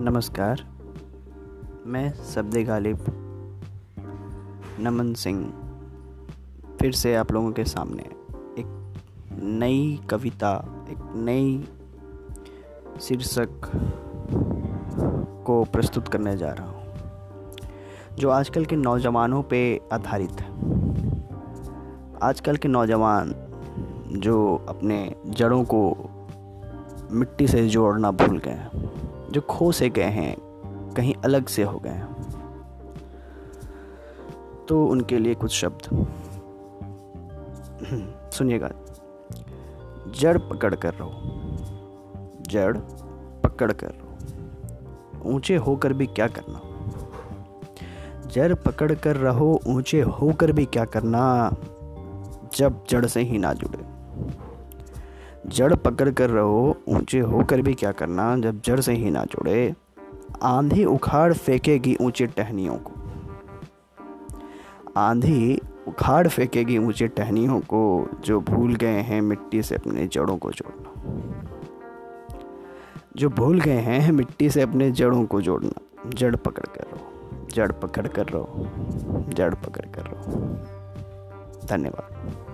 नमस्कार। मैं शब्द गालिब, नमन सिंह, फिर से आप लोगों के सामने एक नई कविता, एक नई शीर्षक को प्रस्तुत करने जा रहा हूँ, जो आजकल के नौजवानों पे आधारित है। आजकल के नौजवान जो अपने जड़ों को मिट्टी से जोड़ना भूल गए हैं जो खो से गए हैं, कहीं अलग से हो गए हैं। तो उनके लिए कुछ शब्द। सुनिएगा। जड़ पकड़ कर रहो। जड़ पकड़ कर रहो। ऊँचे होकर भी क्या करना? जड़ पकड़ कर रहो, ऊँचे होकर भी क्या करना? जब जड़ से ही ना जुड़े। जड़ पकड़ कर रहो, ऊँचे होकर भी क्या करना, जब जड़ से ही ना जुड़े। आंधी उखाड़ फेंकेगी ऊँचे टहनियों को। आंधी उखाड़ फेंकेगी ऊँचे टहनियों को, जो भूल गए हैं मिट्टी से अपने जड़ों को जोड़ना। जो भूल गए हैं मिट्टी से अपने जड़ों को जोड़ना। जड़ पकड़ कर रहो। जड़ पकड़ कर रहो। जड़ पकड़ कर रहो। धन्यवाद।